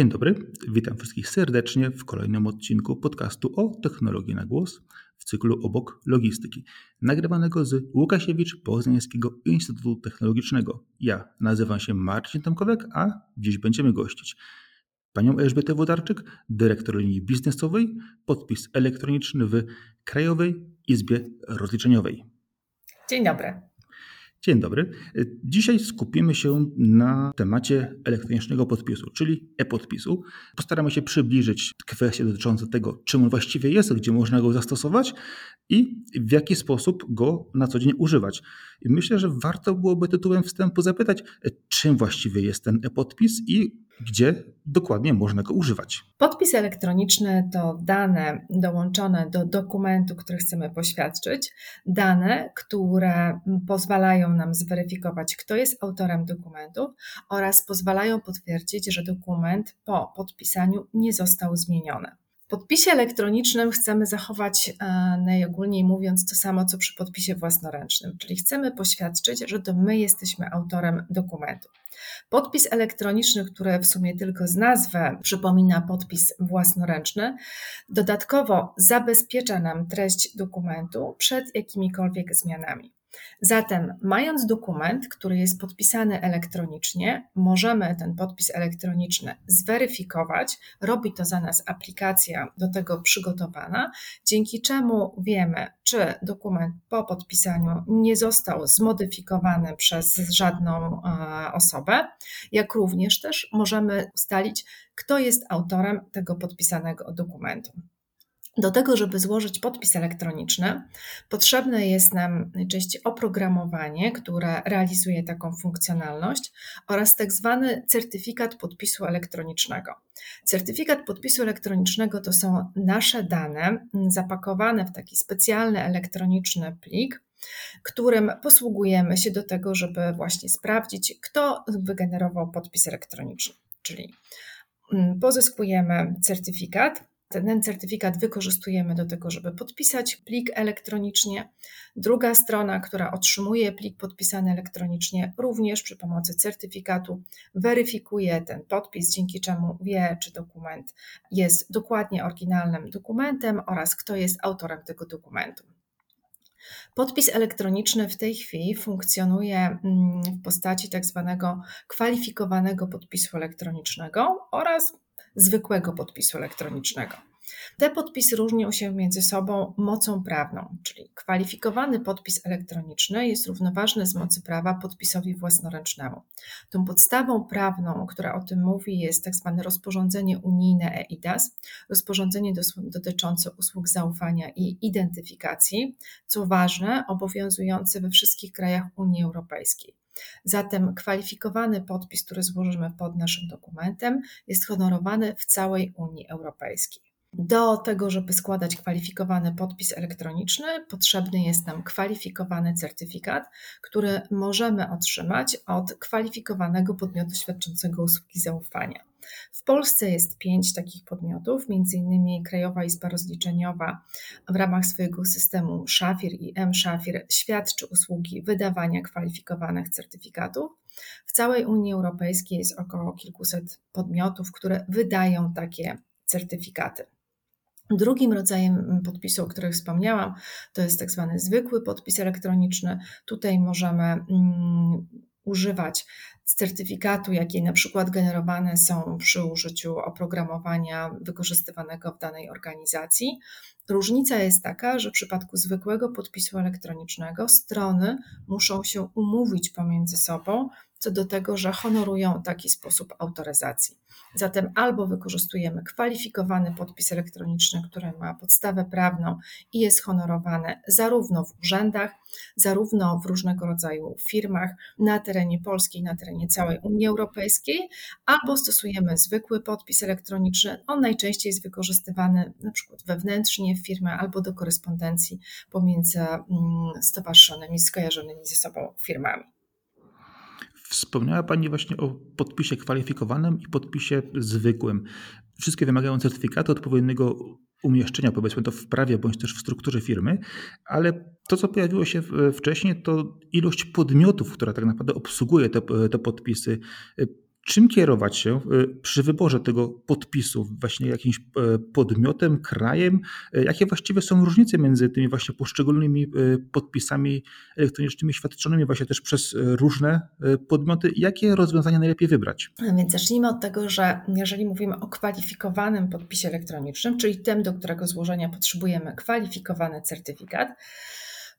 Dzień dobry, witam wszystkich serdecznie w kolejnym odcinku podcastu o technologii na głos w cyklu Obok Logistyki, nagrywanego z Łukasiewicz Poznańskiego Instytutu Technologicznego. Ja nazywam się Marcin Tomkowek, a dziś będziemy gościć panią Elżbietę Wodarczyk, dyrektor linii biznesowej, podpis elektroniczny w Krajowej Izbie Rozliczeniowej. Dzień dobry. Dzień dobry. Dzisiaj skupimy się na temacie elektronicznego podpisu, czyli e-podpisu. Postaramy się przybliżyć kwestie dotyczące tego, czym on właściwie jest, gdzie można go zastosować i w jaki sposób go na co dzień używać. I myślę, że warto byłoby tytułem wstępu zapytać, czym właściwie jest ten e-podpis i gdzie dokładnie można go używać. Podpis elektroniczny to dane dołączone do dokumentu, który chcemy poświadczyć, dane, które pozwalają nam zweryfikować, kto jest autorem dokumentu oraz pozwalają potwierdzić, że dokument po podpisaniu nie został zmieniony. Podpisie elektronicznym chcemy zachować e, najogólniej mówiąc to samo, co przy podpisie własnoręcznym, czyli chcemy poświadczyć, że to my jesteśmy autorem dokumentu. Podpis elektroniczny, który w sumie tylko z nazwy przypomina podpis własnoręczny, dodatkowo zabezpiecza nam treść dokumentu przed jakimikolwiek zmianami. Zatem, mając dokument, który jest podpisany elektronicznie, możemy ten podpis elektroniczny zweryfikować. Robi to za nas aplikacja do tego przygotowana, dzięki czemu wiemy, czy dokument po podpisaniu nie został zmodyfikowany przez żadną e, osobę, jak również też możemy ustalić, kto jest autorem tego podpisanego dokumentu. Do tego, żeby złożyć podpis elektroniczny, potrzebne jest nam najczęściej oprogramowanie, które realizuje taką funkcjonalność oraz tak zwany certyfikat podpisu elektronicznego. Certyfikat podpisu elektronicznego to są nasze dane zapakowane w taki specjalny elektroniczny plik, którym posługujemy się do tego, żeby właśnie sprawdzić, kto wygenerował podpis elektroniczny. Czyli mm, pozyskujemy certyfikat, ten certyfikat wykorzystujemy do tego, żeby podpisać plik elektronicznie. Druga strona, która otrzymuje plik podpisany elektronicznie, również przy pomocy certyfikatu weryfikuje ten podpis, dzięki czemu wie, czy dokument jest dokładnie oryginalnym dokumentem oraz kto jest autorem tego dokumentu. Podpis elektroniczny w tej chwili funkcjonuje mm, w postaci tak zwanego kwalifikowanego podpisu elektronicznego oraz zwykłego podpisu elektronicznego. Te podpisy różnią się między sobą mocą prawną, czyli kwalifikowany podpis elektroniczny jest równoważny z mocy prawa podpisowi własnoręcznemu. Tą podstawą prawną, która o tym mówi, jest tak zwane rozporządzenie unijne EIDAS, rozporządzenie dotyczące usług zaufania i identyfikacji, co ważne, obowiązujące we wszystkich krajach Unii Europejskiej. Zatem kwalifikowany podpis, który złożymy pod naszym dokumentem, jest honorowany w całej Unii Europejskiej. Do tego, żeby składać kwalifikowany podpis elektroniczny, potrzebny jest nam kwalifikowany certyfikat, który możemy otrzymać od kwalifikowanego podmiotu świadczącego usługi zaufania. W Polsce jest pięć takich podmiotów, m.in. Krajowa Izba Rozliczeniowa w ramach swojego systemu Szafir i M-Szafir świadczy usługi wydawania kwalifikowanych certyfikatów. W całej Unii Europejskiej jest około kilkuset podmiotów, które wydają takie certyfikaty. Drugim rodzajem podpisu, o którym wspomniałam, to jest tak zwany zwykły podpis elektroniczny. Tutaj możemy mm, używać certyfikatu, jakie na przykład generowane są przy użyciu oprogramowania wykorzystywanego w danej organizacji. Różnica jest taka, że w przypadku zwykłego podpisu elektronicznego strony muszą się umówić pomiędzy sobą co do tego, że honorują taki sposób autoryzacji. Zatem albo wykorzystujemy kwalifikowany podpis elektroniczny, który ma podstawę prawną i jest honorowany zarówno w urzędach, zarówno w różnego rodzaju firmach na terenie Polski i na terenie całej Unii Europejskiej, albo stosujemy zwykły podpis elektroniczny. On najczęściej jest wykorzystywany na przykład wewnętrznie w firmie albo do korespondencji pomiędzy mm, stowarzyszonymi, skojarzonymi ze sobą firmami. Wspomniała Pani właśnie o podpisie kwalifikowanym i podpisie zwykłym. Wszystkie wymagają certyfikatu odpowiedniego umieszczenia, powiedzmy to w prawie bądź też w strukturze firmy, ale to, co pojawiło się wcześniej, to ilość podmiotów, która tak naprawdę obsługuje te, te podpisy. Czym kierować się przy wyborze tego podpisu, właśnie jakimś podmiotem, krajem? Jakie właściwie są różnice między tymi właśnie poszczególnymi podpisami elektronicznymi świadczonymi właśnie też przez różne podmioty? Jakie rozwiązania najlepiej wybrać? Więc zacznijmy od tego, że jeżeli mówimy o kwalifikowanym podpisie elektronicznym, czyli tym, do którego złożenia potrzebujemy kwalifikowany certyfikat,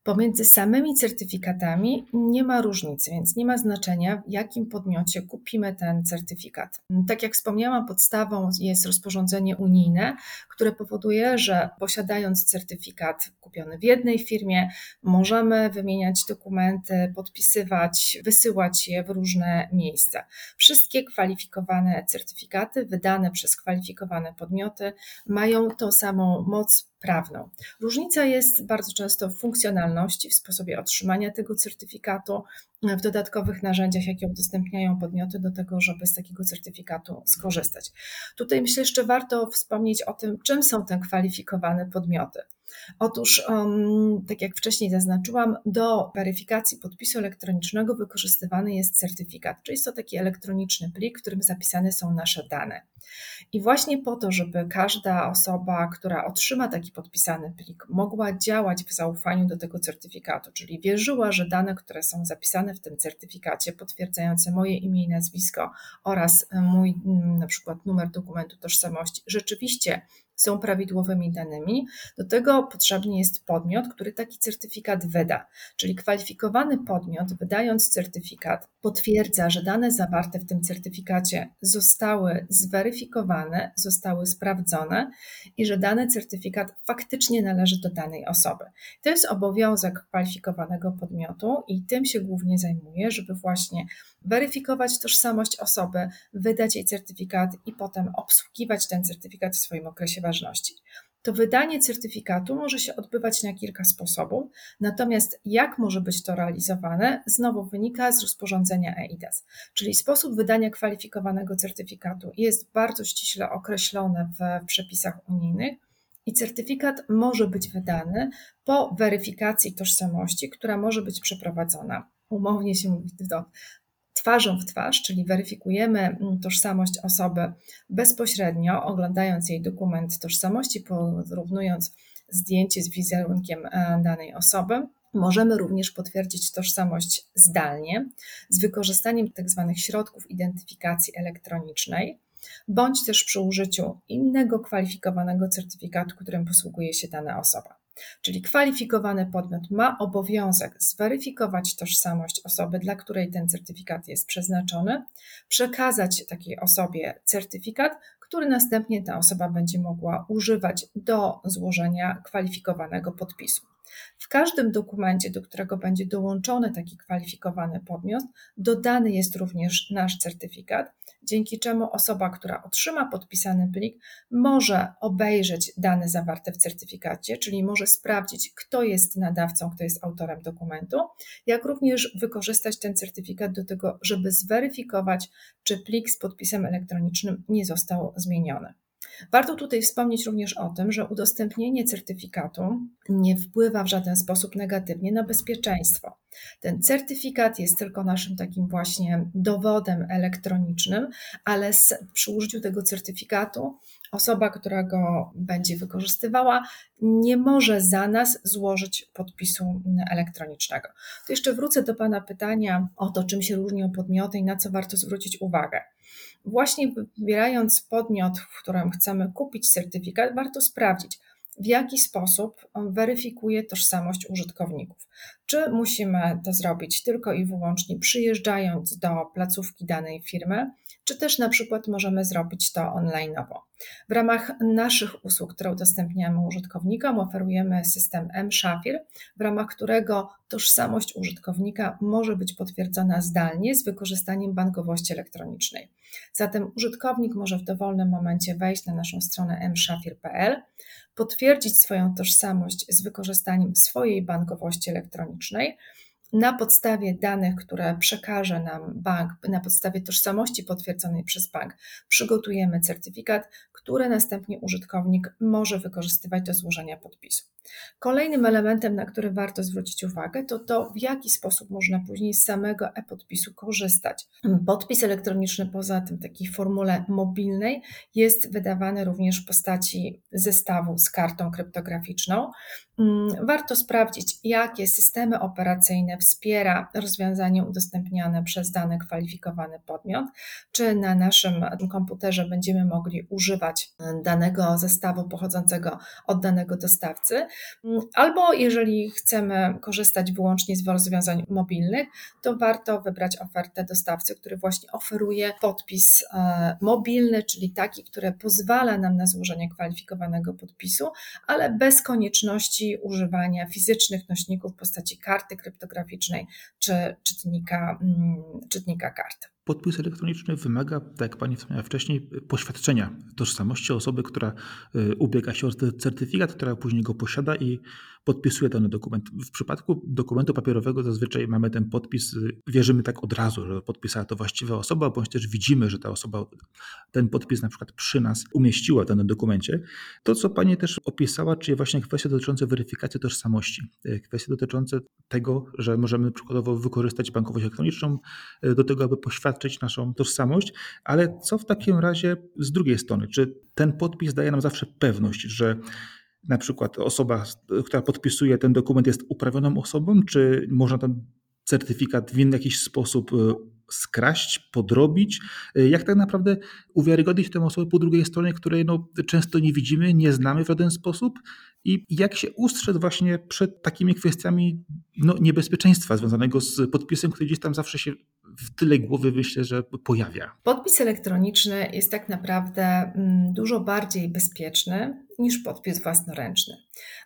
Pomiędzy samymi certyfikatami nie ma różnicy, więc nie ma znaczenia, w jakim podmiocie kupimy ten certyfikat. Tak jak wspomniałam, podstawą jest rozporządzenie unijne, które powoduje, że posiadając certyfikat kupiony w jednej firmie, możemy wymieniać dokumenty, podpisywać, wysyłać je w różne miejsca. Wszystkie kwalifikowane certyfikaty wydane przez kwalifikowane podmioty mają tą samą moc prawną. Różnica jest bardzo często w funkcjonalności, w sposobie otrzymania tego certyfikatu, w dodatkowych narzędziach, jakie udostępniają podmioty do tego, żeby z takiego certyfikatu skorzystać. Tutaj myślę jeszcze warto wspomnieć o tym, czym są te kwalifikowane podmioty. Otóż, tak jak wcześniej zaznaczyłam, do weryfikacji podpisu elektronicznego wykorzystywany jest certyfikat, czyli jest to taki elektroniczny plik, w którym zapisane są nasze dane. I właśnie po to, żeby każda osoba, która otrzyma taki podpisany plik, mogła działać w zaufaniu do tego certyfikatu, czyli wierzyła, że dane, które są zapisane w tym certyfikacie, potwierdzające moje imię i nazwisko oraz mój na przykład numer dokumentu tożsamości, rzeczywiście są prawidłowymi danymi. Do tego potrzebny jest podmiot, który taki certyfikat wyda. Czyli kwalifikowany podmiot, wydając certyfikat, potwierdza, że dane zawarte w tym certyfikacie zostały zweryfikowane, zostały sprawdzone i że dany certyfikat faktycznie należy do danej osoby. To jest obowiązek kwalifikowanego podmiotu i tym się głównie zajmuje, żeby właśnie weryfikować tożsamość osoby, wydać jej certyfikat i potem obsługiwać ten certyfikat w swoim okresie ważności. To wydanie certyfikatu może się odbywać na kilka sposobów, natomiast jak może być to realizowane, znowu wynika z rozporządzenia EIDAS, czyli sposób wydania kwalifikowanego certyfikatu jest bardzo ściśle określony w przepisach unijnych. I certyfikat może być wydany po weryfikacji tożsamości, która może być przeprowadzona umownie się mówi to twarzą w twarz, czyli weryfikujemy mm, tożsamość osoby bezpośrednio, oglądając jej dokument tożsamości, porównując zdjęcie z wizerunkiem e, danej osoby. Możemy również potwierdzić tożsamość zdalnie z wykorzystaniem tzw. Tak środków identyfikacji elektronicznej, bądź też przy użyciu innego kwalifikowanego certyfikatu, którym posługuje się dana osoba. Czyli kwalifikowany podmiot ma obowiązek zweryfikować tożsamość osoby, dla której ten certyfikat jest przeznaczony, przekazać takiej osobie certyfikat, który następnie ta osoba będzie mogła używać do złożenia kwalifikowanego podpisu. W każdym dokumencie, do którego będzie dołączony taki kwalifikowany podmiot, dodany jest również nasz certyfikat, dzięki czemu osoba, która otrzyma podpisany plik, może obejrzeć dane zawarte w certyfikacie, czyli może sprawdzić, kto jest nadawcą, kto jest autorem dokumentu, jak również wykorzystać ten certyfikat do tego, żeby zweryfikować, czy plik z podpisem elektronicznym nie został zmieniony. Warto tutaj wspomnieć również o tym, że udostępnienie certyfikatu nie wpływa w żaden sposób negatywnie na bezpieczeństwo. Ten certyfikat jest tylko naszym takim właśnie dowodem elektronicznym, ale z, przy użyciu tego certyfikatu osoba, która go będzie wykorzystywała, nie może za nas złożyć podpisu elektronicznego. To jeszcze wrócę do Pana pytania o to, czym się różnią podmioty i na co warto zwrócić uwagę. Właśnie wybierając podmiot, w którym chcemy kupić certyfikat, warto sprawdzić, w jaki sposób weryfikuje tożsamość użytkowników. Czy musimy to zrobić tylko i wyłącznie przyjeżdżając do placówki danej firmy, czy też na przykład możemy zrobić to online'owo. W ramach naszych usług, które udostępniamy użytkownikom, oferujemy system M-Shafir, w ramach którego tożsamość użytkownika może być potwierdzona zdalnie z wykorzystaniem bankowości elektronicznej. Zatem użytkownik może w dowolnym momencie wejść na naszą stronę mshafir.pl, potwierdzić swoją tożsamość z wykorzystaniem swojej bankowości elektronicznej, Na podstawie danych, które przekaże nam bank, na podstawie tożsamości potwierdzonej przez bank, przygotujemy certyfikat, który następnie użytkownik może wykorzystywać do złożenia podpisu. Kolejnym elementem, na który warto zwrócić uwagę, to to, w jaki sposób można później z samego e-podpisu korzystać. Podpis elektroniczny, poza tym takiej formule mobilnej, jest wydawany również w postaci zestawu z kartą kryptograficzną. Mm, warto sprawdzić, jakie systemy operacyjne wspiera rozwiązanie udostępniane przez dany kwalifikowany podmiot, czy na naszym komputerze będziemy mogli używać danego zestawu pochodzącego od danego dostawcy, mm, albo jeżeli chcemy korzystać wyłącznie z rozwiązań mobilnych, to warto wybrać ofertę dostawcy, który właśnie oferuje podpis e, mobilny, czyli taki, który pozwala nam na złożenie kwalifikowanego podpisu, ale bez konieczności używania fizycznych nośników w postaci karty kryptograficznej czy czytnika, mm, czytnika kart. Podpis elektroniczny wymaga, tak jak Pani wspomniała wcześniej, poświadczenia tożsamości osoby, która y, ubiega się o certyfikat, która później go posiada i podpisuje dany dokument. W przypadku dokumentu papierowego zazwyczaj mamy ten podpis, y, wierzymy tak od razu, że podpisała to właściwa osoba, bądź też widzimy, że ta osoba ten podpis na przykład przy nas umieściła w danym dokumencie. To, co Pani też opisała, czyli właśnie kwestie dotyczące weryfikacji tożsamości, y, kwestie dotyczące tego, że możemy przykładowo wykorzystać bankowość elektroniczną do tego, aby poświadczyć naszą tożsamość, ale co w takim razie z drugiej strony? Czy ten podpis daje nam zawsze pewność, że na przykład osoba, która podpisuje ten dokument jest uprawnioną osobą, czy można ten certyfikat w inny jakiś sposób e, skraść, podrobić? E, jak tak naprawdę uwiarygodnić tę osobę po drugiej stronie, której no, często nie widzimy, nie znamy w żaden sposób? I jak się ustrzec właśnie przed takimi kwestiami no, niebezpieczeństwa związanego z podpisem, który gdzieś tam zawsze się w tyle głowy myślę, że pojawia. Podpis elektroniczny jest tak naprawdę mm, dużo bardziej bezpieczny niż podpis własnoręczny.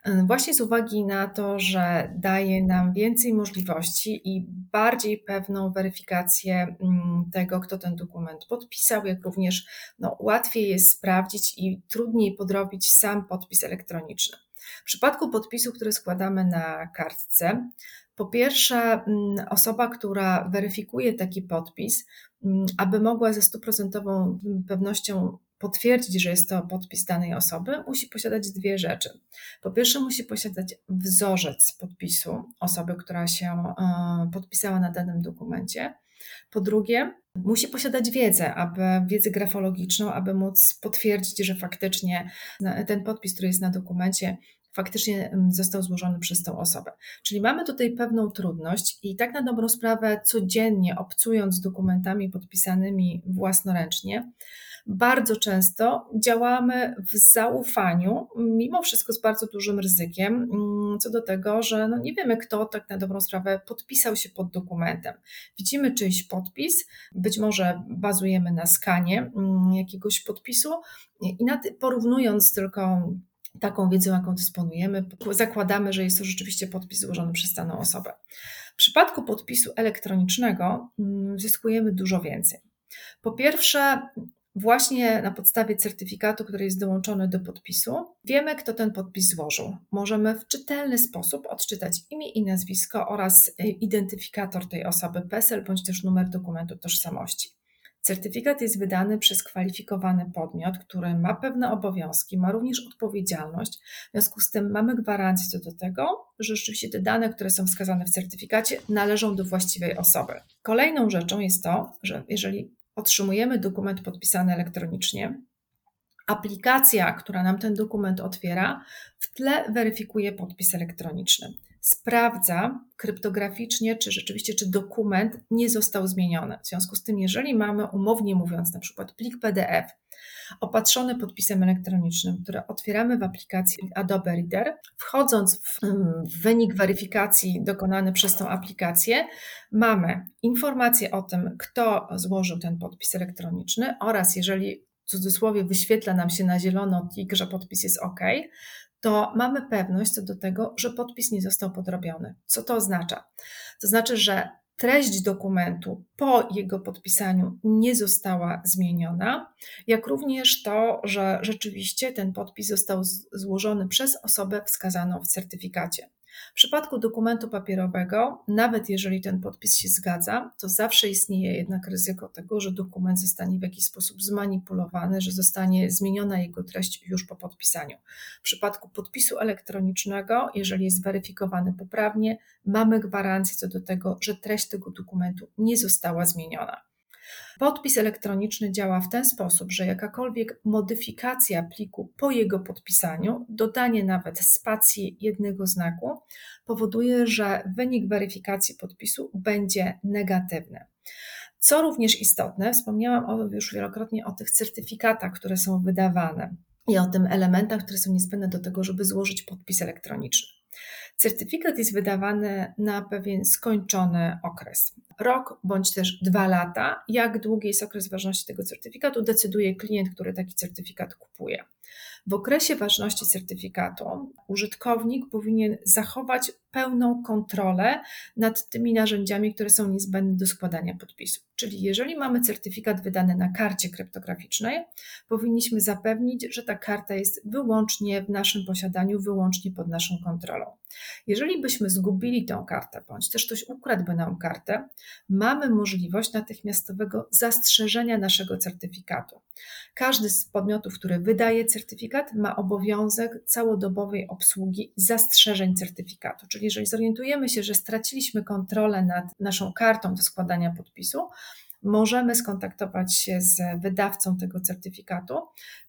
Y, właśnie z uwagi na to, że daje nam więcej możliwości i bardziej pewną weryfikację mm, tego, kto ten dokument podpisał, jak również no, łatwiej jest sprawdzić i trudniej podrobić sam podpis elektroniczny. W przypadku podpisu, który składamy na kartce, po pierwsze, mm, osoba, która weryfikuje taki podpis, mm, aby mogła ze stuprocentową pewnością potwierdzić, że jest to podpis danej osoby, musi posiadać dwie rzeczy. Po pierwsze, musi posiadać wzorzec podpisu osoby, która się e, podpisała na danym dokumencie. Po drugie, musi posiadać wiedzę, aby wiedzę grafologiczną, aby móc potwierdzić, że faktycznie ten podpis, który jest na dokumencie, faktycznie został złożony przez tą osobę. Czyli mamy tutaj pewną trudność i tak na dobrą sprawę codziennie obcując dokumentami podpisanymi własnoręcznie, bardzo często działamy w zaufaniu, mimo wszystko z bardzo dużym ryzykiem, co do tego, że no nie wiemy, kto tak na dobrą sprawę podpisał się pod dokumentem. Widzimy czyjś podpis, być może bazujemy na skanie jakiegoś podpisu i porównując tylko taką wiedzą, jaką dysponujemy, zakładamy, że jest to rzeczywiście podpis złożony przez daną osobę. W przypadku podpisu elektronicznego mm, zyskujemy dużo więcej. Po pierwsze, właśnie na podstawie certyfikatu, który jest dołączony do podpisu, wiemy, kto ten podpis złożył. Możemy w czytelny sposób odczytać imię i nazwisko oraz y, identyfikator tej osoby, PESEL bądź też numer dokumentu tożsamości. Certyfikat jest wydany przez kwalifikowany podmiot, który ma pewne obowiązki, ma również odpowiedzialność. W związku z tym mamy gwarancję co do tego, że rzeczywiście te dane, które są wskazane w certyfikacie, należą do właściwej osoby. Kolejną rzeczą jest to, że jeżeli otrzymujemy dokument podpisany elektronicznie, aplikacja, która nam ten dokument otwiera, w tle weryfikuje podpis elektroniczny sprawdza kryptograficznie, czy rzeczywiście, czy dokument nie został zmieniony. W związku z tym, jeżeli mamy umownie mówiąc, na przykład plik PDF opatrzony podpisem elektronicznym, który otwieramy w aplikacji Adobe Reader, wchodząc w, w wynik weryfikacji dokonany przez tą aplikację, mamy informację o tym, kto złożył ten podpis elektroniczny oraz jeżeli w cudzysłowie wyświetla nam się na zielono tik, że podpis jest OK, to mamy pewność co do tego, że podpis nie został podrobiony. Co to oznacza? To znaczy, że treść dokumentu po jego podpisaniu nie została zmieniona, jak również to, że rzeczywiście ten podpis został złożony przez osobę wskazaną w certyfikacie. W przypadku dokumentu papierowego, nawet jeżeli ten podpis się zgadza, to zawsze istnieje jednak ryzyko tego, że dokument zostanie w jakiś sposób zmanipulowany, że zostanie zmieniona jego treść już po podpisaniu. W przypadku podpisu elektronicznego, jeżeli jest weryfikowany poprawnie, mamy gwarancję co do tego, że treść tego dokumentu nie została zmieniona. Podpis elektroniczny działa w ten sposób, że jakakolwiek modyfikacja pliku po jego podpisaniu, dodanie nawet spacji jednego znaku, powoduje, że wynik weryfikacji podpisu będzie negatywny. Co również istotne, wspomniałam już wielokrotnie o tych certyfikatach, które są wydawane i o tym elementach, które są niezbędne do tego, żeby złożyć podpis elektroniczny. Certyfikat jest wydawany na pewien skończony okres. Rok bądź też dwa lata. Jak długi jest okres ważności tego certyfikatu, decyduje klient, który taki certyfikat kupuje. W okresie ważności certyfikatu użytkownik powinien zachować pełną kontrolę nad tymi narzędziami, które są niezbędne do składania podpisu. Czyli jeżeli mamy certyfikat wydany na karcie kryptograficznej, powinniśmy zapewnić, że ta karta jest wyłącznie w naszym posiadaniu, wyłącznie pod naszą kontrolą. Jeżeli byśmy zgubili tę kartę, bądź też ktoś ukradłby nam kartę, mamy możliwość natychmiastowego zastrzeżenia naszego certyfikatu. Każdy z podmiotów, który wydaje certyfikat, ma obowiązek całodobowej obsługi zastrzeżeń certyfikatu. Czyli jeżeli zorientujemy się, że straciliśmy kontrolę nad naszą kartą do składania podpisu, możemy skontaktować się z wydawcą tego certyfikatu,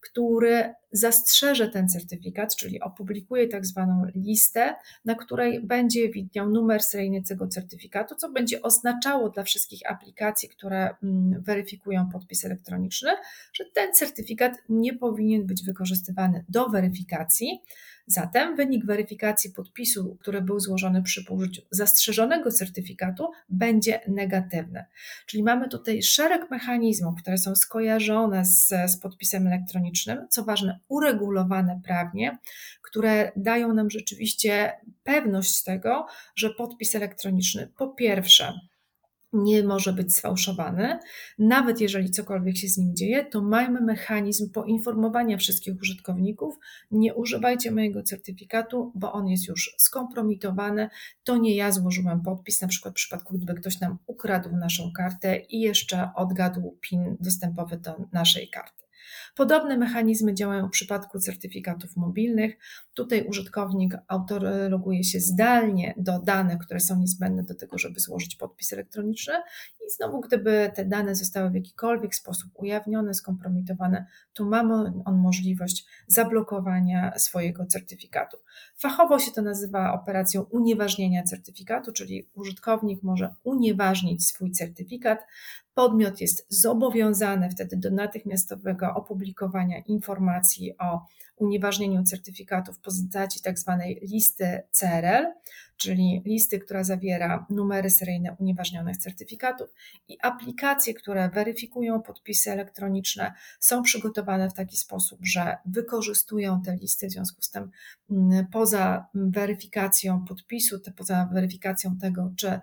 który zastrzeże ten certyfikat, czyli opublikuje tak zwaną listę, na której będzie widniał numer seryjny tego certyfikatu, co będzie oznaczało dla wszystkich aplikacji, które mm, weryfikują podpis elektroniczny, że ten certyfikat nie powinien być wykorzystywany do weryfikacji Zatem wynik weryfikacji podpisu, który był złożony przy użyciu zastrzeżonego certyfikatu, będzie negatywny. Czyli mamy tutaj szereg mechanizmów, które są skojarzone z, z podpisem elektronicznym, co ważne, uregulowane prawnie, które dają nam rzeczywiście pewność tego, że podpis elektroniczny po pierwsze nie może być sfałszowany. Nawet jeżeli cokolwiek się z nim dzieje, to mamy mechanizm poinformowania wszystkich użytkowników: nie używajcie mojego certyfikatu, bo on jest już skompromitowany. To nie ja złożyłem podpis, na przykład w przypadku, gdyby ktoś nam ukradł naszą kartę i jeszcze odgadł PIN dostępowy do naszej karty. Podobne mechanizmy działają w przypadku certyfikatów mobilnych. Tutaj użytkownik autologuje się zdalnie do danych, które są niezbędne do tego, żeby złożyć podpis elektroniczny i znowu, gdyby te dane zostały w jakikolwiek sposób ujawnione, skompromitowane, to mamy on możliwość zablokowania swojego certyfikatu. Fachowo się to nazywa operacją unieważnienia certyfikatu, czyli użytkownik może unieważnić swój certyfikat. Podmiot jest zobowiązany wtedy do natychmiastowego opublikowania informacji o unieważnieniu certyfikatów w postaci tzw. Tak listy CRL, czyli listy, która zawiera numery seryjne unieważnionych certyfikatów i aplikacje, które weryfikują podpisy elektroniczne, są przygotowane w taki sposób, że wykorzystują te listy, w związku z tym mm, poza weryfikacją podpisu, poza weryfikacją tego, czy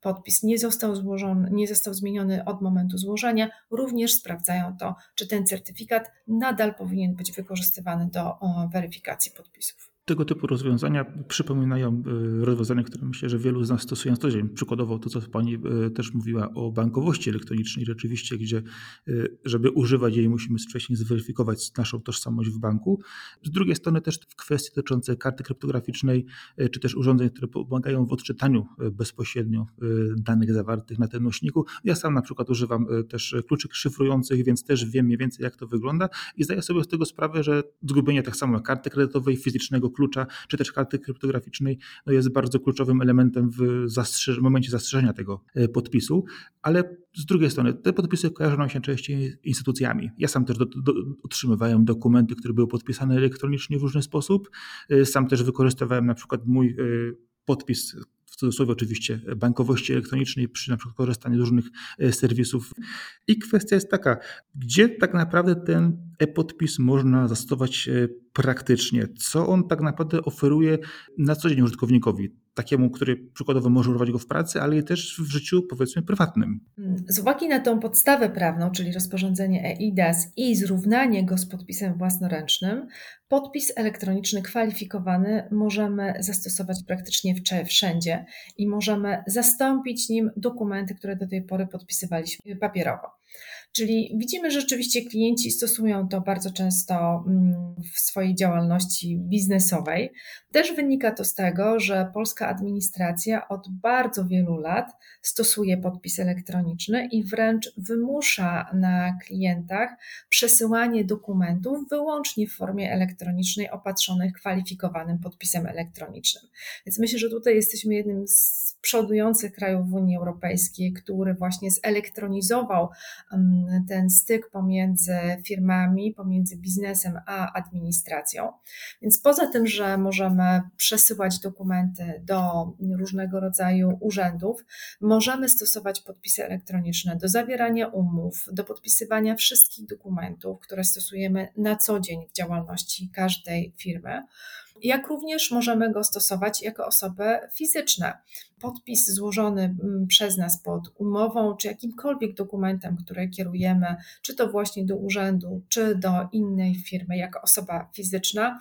podpis nie został złożony, nie został zmieniony od momentu złożenia, również sprawdzają to, czy ten certyfikat nadal powinien być wykorzystywany do weryfikacji podpisów. Tego typu rozwiązania przypominają e, rozwiązania, które myślę, że wielu z nas stosują na co dzień. Przykładowo to, co Pani e, też mówiła o bankowości elektronicznej, rzeczywiście, gdzie e, żeby używać jej, musimy wcześniej zweryfikować naszą tożsamość w banku. Z drugiej strony też w kwestii dotyczące karty kryptograficznej, czy też urządzeń, które pomagają w odczytaniu bezpośrednio danych zawartych na tym nośniku. Ja sam na przykład używam też kluczyk szyfrujących, więc też wiem mniej więcej, jak to wygląda i zdaję sobie z tego sprawę, że zgubienie tak samo karty kredytowej, fizycznego klucza, czy też karty kryptograficznej no jest bardzo kluczowym elementem w momencie zastrzeżenia tego e, podpisu, ale z drugiej strony te podpisy kojarzą się częściej instytucjami. Ja sam też do, do, otrzymywałem dokumenty, które były podpisane elektronicznie w różny sposób. E, sam też wykorzystywałem na przykład mój e, podpis cudzysłowie oczywiście bankowości elektronicznej przy na przykład korzystaniu z różnych serwisów. I kwestia jest taka, gdzie tak naprawdę ten e-podpis można zastosować e, praktycznie? Co on tak naprawdę oferuje na co dzień użytkownikowi? Takiemu, który przykładowo może używać go w pracy, ale też w życiu powiedzmy prywatnym. Z uwagi na tą podstawę prawną, czyli rozporządzenie EIDAS i zrównanie go z podpisem własnoręcznym, podpis elektroniczny kwalifikowany możemy zastosować praktycznie wszędzie i możemy zastąpić nim dokumenty, które do tej pory podpisywaliśmy papierowo. Czyli widzimy, że rzeczywiście klienci stosują to bardzo często mm, w swojej działalności biznesowej. Też wynika to z tego, że polska administracja od bardzo wielu lat stosuje podpis elektroniczny i wręcz wymusza na klientach przesyłanie dokumentów wyłącznie w formie elektronicznej opatrzonych kwalifikowanym podpisem elektronicznym. Więc myślę, że tutaj jesteśmy jednym z przodujących krajów w Unii Europejskiej, który właśnie zelektronizował mm, ten styk pomiędzy firmami, pomiędzy biznesem a administracją. Więc poza tym, że możemy przesyłać dokumenty do różnego rodzaju urzędów, możemy stosować podpisy elektroniczne do zawierania umów, do podpisywania wszystkich dokumentów, które stosujemy na co dzień w działalności każdej firmy jak również możemy go stosować jako osoby fizyczne. Podpis złożony mm, przez nas pod umową, czy jakimkolwiek dokumentem, który kierujemy, czy to właśnie do urzędu, czy do innej firmy, jako osoba fizyczna,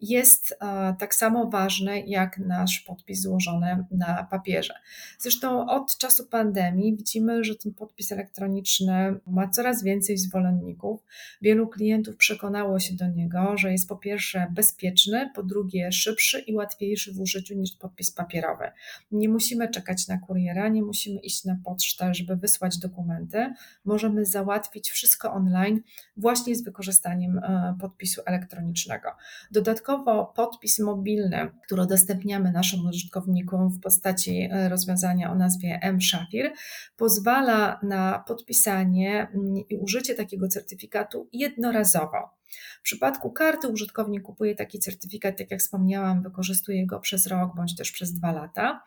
jest e, tak samo ważny jak nasz podpis złożony na papierze. Zresztą od czasu pandemii widzimy, że ten podpis elektroniczny ma coraz więcej zwolenników. Wielu klientów przekonało się do niego, że jest po pierwsze bezpieczny, po drugie szybszy i łatwiejszy w użyciu niż podpis papierowy. Nie musimy czekać na kuriera, nie musimy iść na pocztę, żeby wysłać dokumenty. Możemy załatwić wszystko online właśnie z wykorzystaniem e, podpisu elektronicznego. Dodatkowo Dodatkowo podpis mobilny, który udostępniamy naszym użytkownikom w postaci e, rozwiązania o nazwie M-Shafir, pozwala na podpisanie i użycie takiego certyfikatu jednorazowo. W przypadku karty użytkownik kupuje taki certyfikat, tak jak wspomniałam, wykorzystuje go przez rok bądź też przez dwa lata.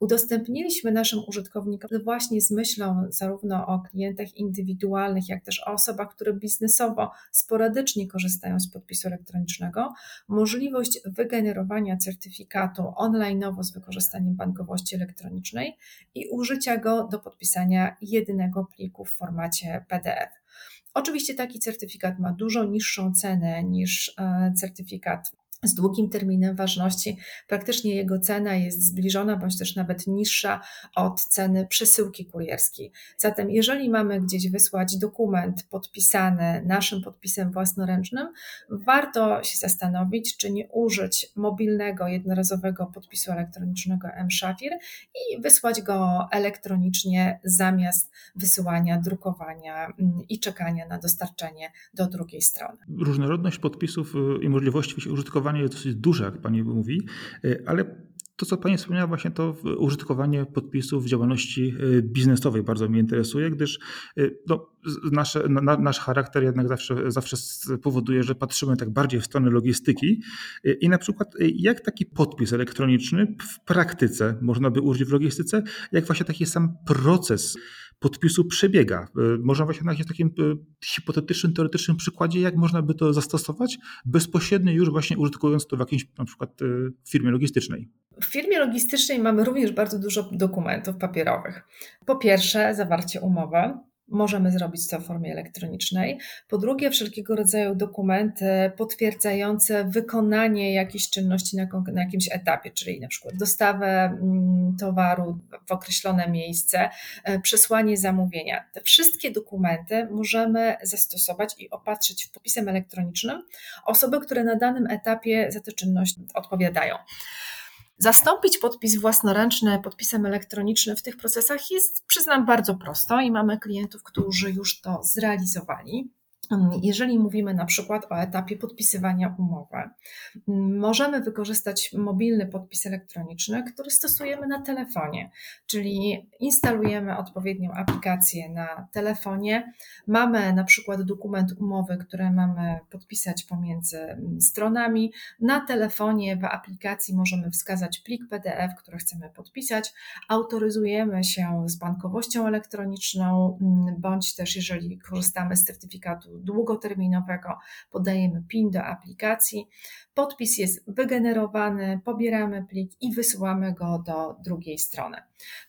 Udostępniliśmy naszym użytkownikom właśnie z myślą zarówno o klientach indywidualnych, jak też o osobach, które biznesowo sporadycznie korzystają z podpisu elektronicznego, możliwość wygenerowania certyfikatu online'owo z wykorzystaniem bankowości elektronicznej i użycia go do podpisania jednego pliku w formacie PDF. Oczywiście taki certyfikat ma dużo niższą cenę niż e, certyfikat z długim terminem ważności, praktycznie jego cena jest zbliżona bądź też nawet niższa od ceny przesyłki kurierskiej. Zatem, jeżeli mamy gdzieś wysłać dokument podpisany naszym podpisem własnoręcznym, warto się zastanowić, czy nie użyć mobilnego, jednorazowego podpisu elektronicznego M-Shafir i wysłać go elektronicznie zamiast wysyłania, drukowania mm, i czekania na dostarczenie do drugiej strony. Różnorodność podpisów y, i możliwości użytkowania jest dosyć duże, jak Pani mówi, e, ale to, co Pani wspomniała, właśnie to użytkowanie podpisów w działalności e, biznesowej bardzo mnie interesuje, gdyż e, no, nasze, na, nasz charakter jednak zawsze, zawsze powoduje, że patrzymy tak bardziej w stronę logistyki. I na przykład, jak taki podpis elektroniczny w praktyce można by użyć w logistyce, jak właśnie taki sam proces podpisu przebiega. E, można właśnie na takim e, hipotetycznym, teoretycznym przykładzie, jak można by to zastosować bezpośrednio już właśnie użytkując to w jakiejś na przykład e, firmie logistycznej. W firmie logistycznej mamy również bardzo dużo dokumentów papierowych. Po pierwsze, zawarcie umowy, możemy zrobić to w formie elektronicznej. Po drugie, wszelkiego rodzaju dokumenty potwierdzające wykonanie jakiejś czynności na, na jakimś etapie, czyli na przykład dostawę mm, towaru w określone miejsce, e, przesłanie zamówienia. Te wszystkie dokumenty możemy zastosować i opatrzyć w podpisem elektronicznym osoby, które na danym etapie za tę czynność odpowiadają. Zastąpić podpis własnoręczny podpisem elektronicznym w tych procesach jest, przyznam, bardzo prosto i mamy klientów, którzy już to zrealizowali. Jeżeli mówimy na przykład o etapie podpisywania umowy, możemy wykorzystać mobilny podpis elektroniczny, który stosujemy na telefonie, czyli instalujemy odpowiednią aplikację na telefonie, mamy na przykład dokument umowy, który mamy podpisać pomiędzy stronami. Na telefonie w aplikacji możemy wskazać plik PDF, który chcemy podpisać, autoryzujemy się z bankowością elektroniczną, bądź też jeżeli korzystamy z certyfikatu długoterminowego, podajemy PIN do aplikacji, podpis jest wygenerowany, pobieramy plik i wysyłamy go do drugiej strony.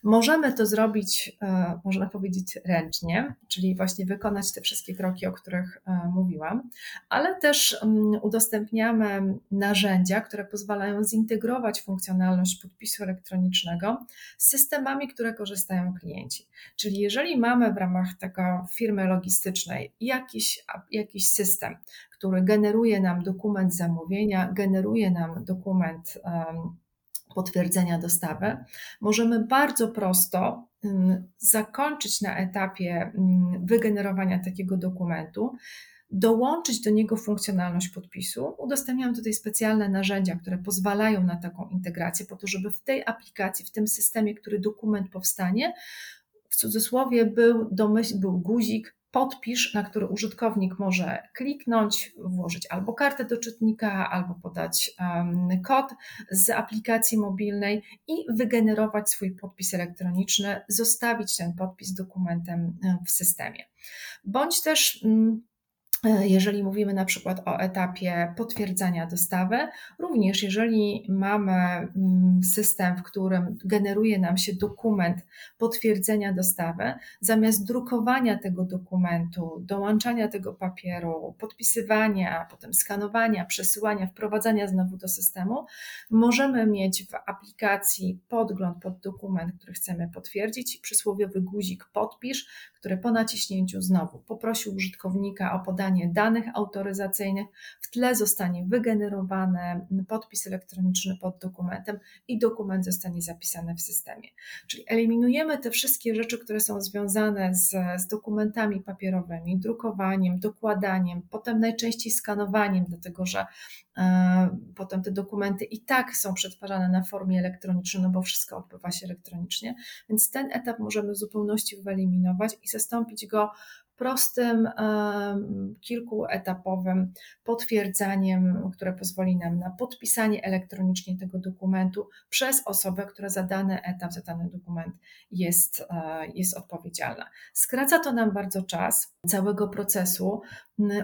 Możemy to zrobić, e, można powiedzieć, ręcznie, czyli właśnie wykonać te wszystkie kroki, o których e, mówiłam, ale też udostępniamy narzędzia, które pozwalają zintegrować funkcjonalność podpisu elektronicznego z systemami, które korzystają klienci. Czyli jeżeli mamy w ramach tego firmy logistycznej jakiś, jakiś system, który generuje nam dokument zamówienia, generuje nam dokument um, potwierdzenia dostawy, możemy bardzo prosto zakończyć na etapie wygenerowania takiego dokumentu, dołączyć do niego funkcjonalność podpisu. Udostępniam tutaj specjalne narzędzia, które pozwalają na taką integrację, po to, żeby w tej aplikacji, w tym systemie, który dokument powstanie, w cudzysłowie był domyśl, był guzik podpisz, na który użytkownik może kliknąć, włożyć albo kartę do czytnika, albo podać kod z aplikacji mobilnej i wygenerować swój podpis elektroniczny, zostawić ten podpis dokumentem w systemie. Bądź też E, jeżeli mówimy na przykład o etapie potwierdzania dostawy, również jeżeli mamy mm, system, w którym generuje nam się dokument potwierdzenia dostawy, zamiast drukowania tego dokumentu, dołączania tego papieru, podpisywania, potem skanowania, przesyłania, wprowadzania znowu do systemu, możemy mieć w aplikacji podgląd pod dokument, który chcemy potwierdzić, przysłowiowy guzik podpisz, który po naciśnięciu znowu poprosił użytkownika o podanie danych autoryzacyjnych, w tle zostanie wygenerowany podpis elektroniczny pod dokumentem i dokument zostanie zapisany w systemie. Czyli eliminujemy te wszystkie rzeczy, które są związane z, z dokumentami papierowymi, drukowaniem, dokładaniem, potem najczęściej skanowaniem, dlatego że potem te dokumenty i tak są przetwarzane na formie elektronicznej, no bo wszystko odbywa się elektronicznie, więc ten etap możemy w zupełności wyeliminować i zastąpić go prostym, kilkuetapowym potwierdzaniem, które pozwoli nam na podpisanie elektronicznie tego dokumentu przez osobę, która za dany etap, za dany dokument jest, e, jest odpowiedzialna. Skraca to nam bardzo czas całego procesu,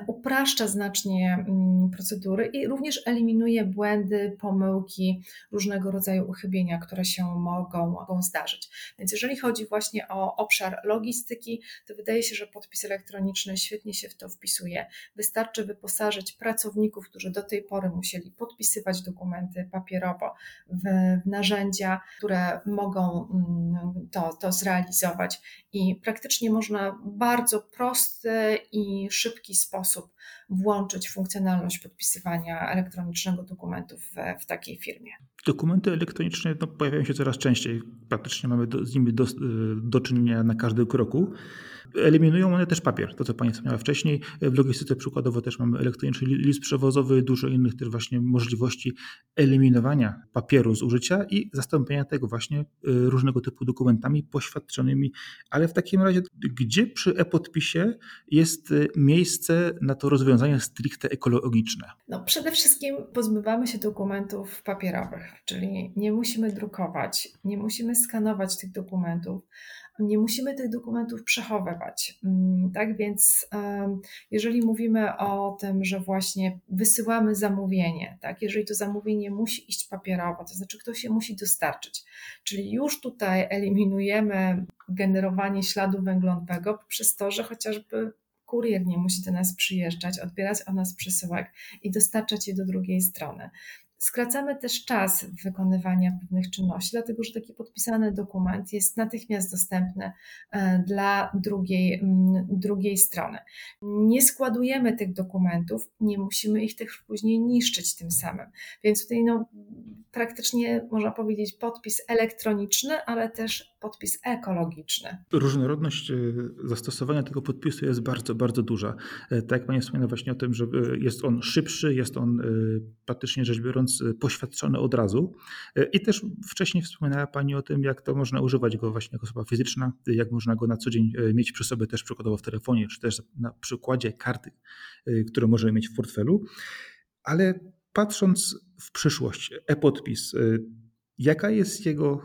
upraszcza znacznie procedury i również eliminuje błędy, pomyłki, różnego rodzaju uchybienia, które się mogą, mogą zdarzyć. Więc jeżeli chodzi właśnie o obszar logistyki, to wydaje się, że podpis elektroniczny świetnie się w to wpisuje. Wystarczy wyposażyć pracowników, którzy do tej pory musieli podpisywać dokumenty papierowo w narzędzia, które mogą to, to zrealizować i praktycznie można bardzo prosty i szybki sposób włączyć funkcjonalność podpisywania elektronicznego dokumentu w, w takiej firmie. Dokumenty elektroniczne no, pojawiają się coraz częściej. Praktycznie mamy do, z nimi do, do czynienia na każdym kroku. Eliminują one też papier, to co Pani wspomniała wcześniej. W logistyce przykładowo też mamy elektroniczny list przewozowy, dużo innych też właśnie możliwości eliminowania papieru z użycia i zastąpienia tego właśnie y, różnego typu dokumentami poświadczonymi. Ale w takim razie, gdzie przy e-podpisie jest y, miejsce na to rozwiązanie stricte ekologiczne? No, przede wszystkim pozbywamy się dokumentów papierowych, czyli nie musimy drukować, nie musimy skanować tych dokumentów nie musimy tych dokumentów przechowywać. Mm, tak więc, jeżeli mówimy o tym, że właśnie wysyłamy zamówienie, tak, jeżeli to zamówienie musi iść papierowo, to znaczy ktoś je musi dostarczyć, czyli już tutaj eliminujemy generowanie śladu węglowego przez to, że chociażby kurier nie musi do nas przyjeżdżać, odbierać od nas przesyłek i dostarczać je do drugiej strony. Skracamy też czas wykonywania pewnych czynności, dlatego że taki podpisany dokument jest natychmiast dostępny e, dla drugiej, drugiej strony. Nie składujemy tych dokumentów, nie musimy ich też później niszczyć tym samym. Więc tutaj no, praktycznie można powiedzieć podpis elektroniczny, ale też podpis ekologiczny. Różnorodność e, zastosowania tego podpisu jest bardzo, bardzo duża. E, tak jak Pani wspomina właśnie o tym, że jest on szybszy, jest on praktycznie rzecz biorąc Y, poświadczony od razu. Y, I też wcześniej wspominała Pani o tym, jak to można używać go właśnie jako osoba fizyczna, jak można go na co dzień y, mieć przy sobie też przykładowo w telefonie, czy też na przykładzie karty, którą możemy mieć w portfelu. Ale patrząc w przyszłość, e-podpis, Jaka jest jego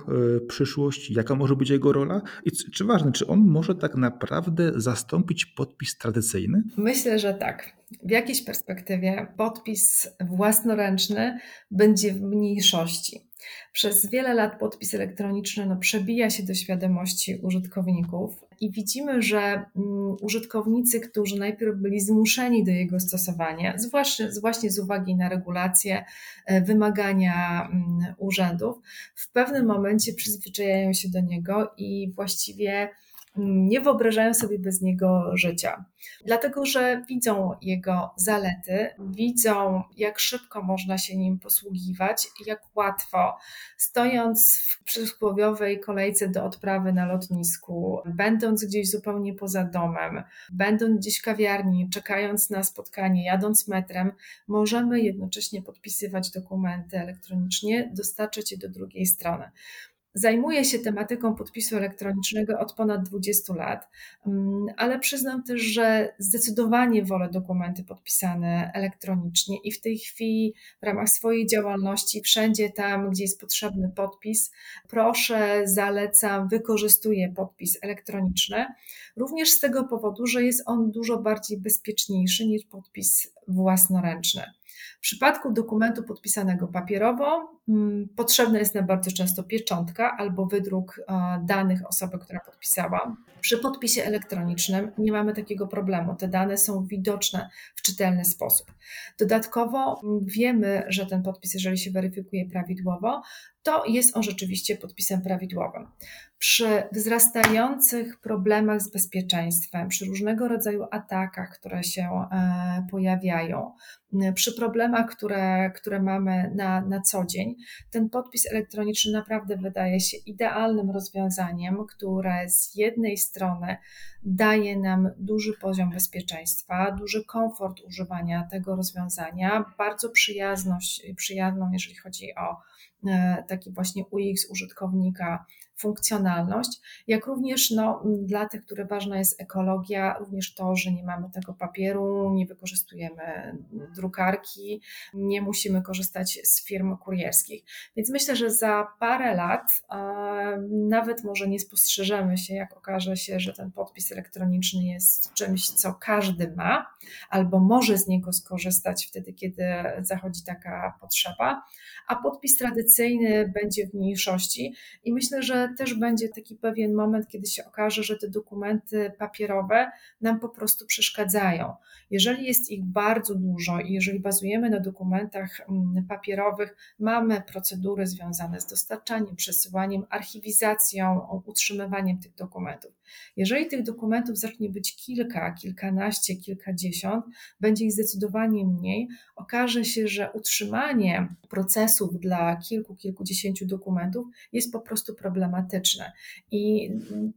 przyszłość, jaka może być jego rola i czy ważne, czy on może tak naprawdę zastąpić podpis tradycyjny? Myślę, że tak. W jakiejś perspektywie podpis własnoręczny będzie w mniejszości. Przez wiele lat podpis elektroniczny no, przebija się do świadomości użytkowników i widzimy, że mm, użytkownicy, którzy najpierw byli zmuszeni do jego stosowania, zwłaszcza, właśnie z uwagi na regulacje, e, wymagania mm, urzędów, w pewnym momencie przyzwyczajają się do niego i właściwie nie wyobrażają sobie bez niego życia. Dlatego, że widzą jego zalety, widzą, jak szybko można się nim posługiwać, jak łatwo, stojąc w przysłowiowej kolejce do odprawy na lotnisku, będąc gdzieś zupełnie poza domem, będąc gdzieś w kawiarni, czekając na spotkanie, jadąc metrem, możemy jednocześnie podpisywać dokumenty elektronicznie, dostarczać je do drugiej strony. Zajmuję się tematyką podpisu elektronicznego od ponad 20 lat, mm, ale przyznam też, że zdecydowanie wolę dokumenty podpisane elektronicznie i w tej chwili w ramach swojej działalności, wszędzie tam, gdzie jest potrzebny podpis, proszę, zalecam, wykorzystuję podpis elektroniczny. Również z tego powodu, że jest on dużo bardziej bezpieczniejszy niż podpis własnoręczny. Przypadku dokumentu podpisanego papierowo mm, potrzebna jest nam bardzo często pieczątka albo wydruk e, danych osoby, która podpisała. Przy podpisie elektronicznym nie mamy takiego problemu. Te dane są widoczne w czytelny sposób. Dodatkowo mm, wiemy, że ten podpis, jeżeli się weryfikuje prawidłowo, to jest on rzeczywiście podpisem prawidłowym. Przy wzrastających problemach z bezpieczeństwem, przy różnego rodzaju atakach, które się e, pojawiają, przy problemach, które, które mamy na, na co dzień, ten podpis elektroniczny naprawdę wydaje się idealnym rozwiązaniem, które z jednej strony daje nam duży poziom bezpieczeństwa, duży komfort używania tego rozwiązania, bardzo przyjazność, przyjazną, jeżeli chodzi o e, taki właśnie UX użytkownika, funkcjonalność, jak również no, dla tych, które ważna jest ekologia, również to, że nie mamy tego papieru, nie wykorzystujemy drukarki, nie musimy korzystać z firm kurierskich. Więc myślę, że za parę lat e, nawet może nie spostrzeżemy się, jak okaże się, że ten podpis elektroniczny jest czymś, co każdy ma, albo może z niego skorzystać wtedy, kiedy zachodzi taka potrzeba, a podpis tradycyjny będzie w mniejszości i myślę, że też będzie taki pewien moment, kiedy się okaże, że te dokumenty papierowe nam po prostu przeszkadzają. Jeżeli jest ich bardzo dużo i jeżeli bazujemy na dokumentach mm, papierowych, mamy procedury związane z dostarczaniem, przesyłaniem, archiwizacją, utrzymywaniem tych dokumentów. Jeżeli tych dokumentów zacznie być kilka, kilkanaście, kilkadziesiąt, będzie ich zdecydowanie mniej, okaże się, że utrzymanie procesów dla kilku, kilkudziesięciu dokumentów jest po prostu problematyczne. I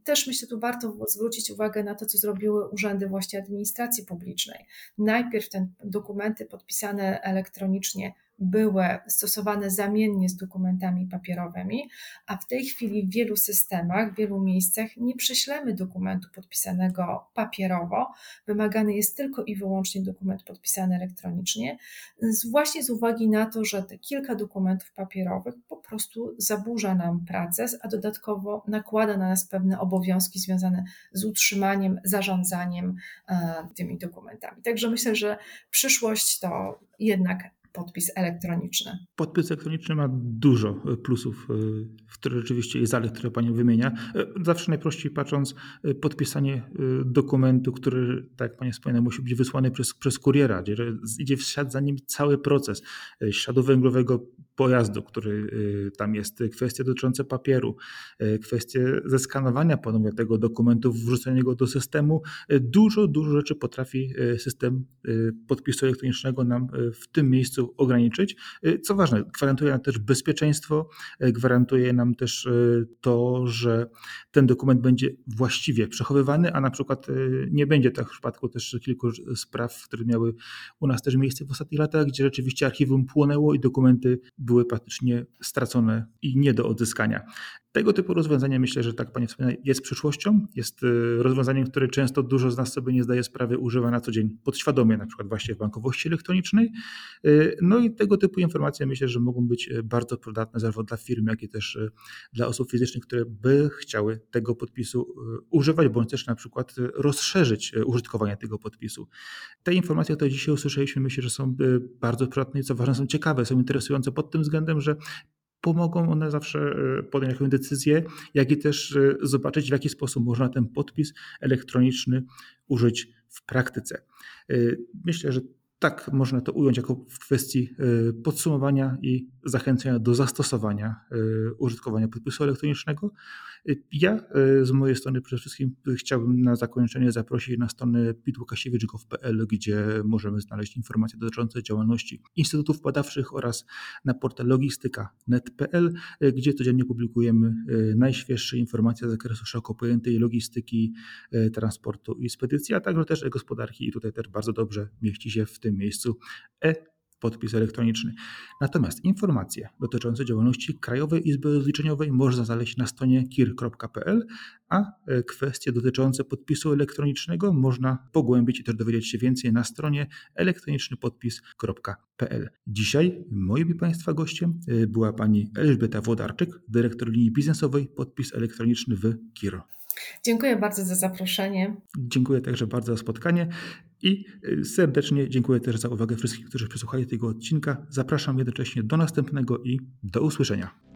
też myślę, tu warto zwrócić uwagę na to, co zrobiły urzędy właśnie administracji publicznej. Najpierw te dokumenty podpisane elektronicznie były stosowane zamiennie z dokumentami papierowymi, a w tej chwili w wielu systemach, w wielu miejscach nie prześlemy dokumentu podpisanego papierowo. Wymagany jest tylko i wyłącznie dokument podpisany elektronicznie, właśnie z uwagi na to, że te kilka dokumentów papierowych po prostu zaburza nam pracę, a dodatkowo nakłada na nas pewne obowiązki związane z utrzymaniem, zarządzaniem e, tymi dokumentami. Także myślę, że przyszłość to jednak podpis elektroniczny. Podpis elektroniczny ma dużo plusów, e, w które rzeczywiście jest zalet, które Pani wymienia. E, zawsze najprościej patrząc, e, podpisanie dokumentu, który, tak jak Pani wspomniała, musi być wysłany przez, przez kuriera, gdzie idzie w za nim cały proces śladu węglowego pojazdu, który tam jest, kwestie dotyczące papieru, kwestie zeskanowania ponownie tego dokumentu, wrzucenia go do systemu. Dużo, dużo rzeczy potrafi system podpisu elektronicznego nam w tym miejscu ograniczyć. Y, co ważne, gwarantuje nam też bezpieczeństwo, y, gwarantuje nam też y, to, że ten dokument będzie właściwie przechowywany, a na przykład nie będzie tak w przypadku też kilku spraw, które miały u nas też miejsce w ostatnich latach, gdzie rzeczywiście archiwum płonęło i dokumenty były praktycznie stracone i nie do odzyskania. Tego typu rozwiązanie myślę, że tak Pani wspomina, jest przyszłością. Jest y, rozwiązaniem, które często dużo z nas sobie nie zdaje sprawy, używa na co dzień podświadomie, na przykład właśnie w bankowości elektronicznej. Y, no i tego typu informacje myślę, że mogą być y, bardzo przydatne zarówno dla firm, jak i też dla osób fizycznych, które by chciały tego podpisu używać, bądź też na przykład rozszerzyć użytkowanie tego podpisu. Te informacje, które dzisiaj usłyszeliśmy, myślę, że są bardzo przydatne i co ważne, są ciekawe, są interesujące pod tym względem, że pomogą one zawsze e, podjąć jakąś decyzję, jak i też e, zobaczyć, w jaki sposób można ten podpis elektroniczny użyć w praktyce. E, myślę, że tak można to ująć jako w kwestii podsumowania i zachęcenia do zastosowania użytkowania podpisu elektronicznego. Ja e, z mojej strony przede wszystkim chciałbym na zakończenie zaprosić na stronę pitłukasiewicz.pl, gdzie możemy znaleźć informacje dotyczące działalności instytutów badawczych oraz na portal logistyka.net.pl, gdzie codziennie publikujemy najświeższe informacje z zakresu szeroko pojętej logistyki, transportu i spedycji, a także też gospodarki. I tutaj też bardzo dobrze mieści się w tym miejscu e podpis elektroniczny. Natomiast informacje dotyczące działalności Krajowej Izby Rozliczeniowej można znaleźć na stronie kir.pl, a e, kwestie dotyczące podpisu elektronicznego można pogłębić i też dowiedzieć się więcej na stronie elektronicznypodpis.pl. Dzisiaj moim i Państwa gościem e, była pani Elżbieta Włodarczyk, dyrektor linii biznesowej Podpis Elektroniczny w KIR. Dziękuję bardzo za zaproszenie. Dziękuję także bardzo za spotkanie i y, serdecznie dziękuję też za uwagę wszystkich, którzy przesłuchali tego odcinka. Zapraszam jednocześnie do następnego i do usłyszenia.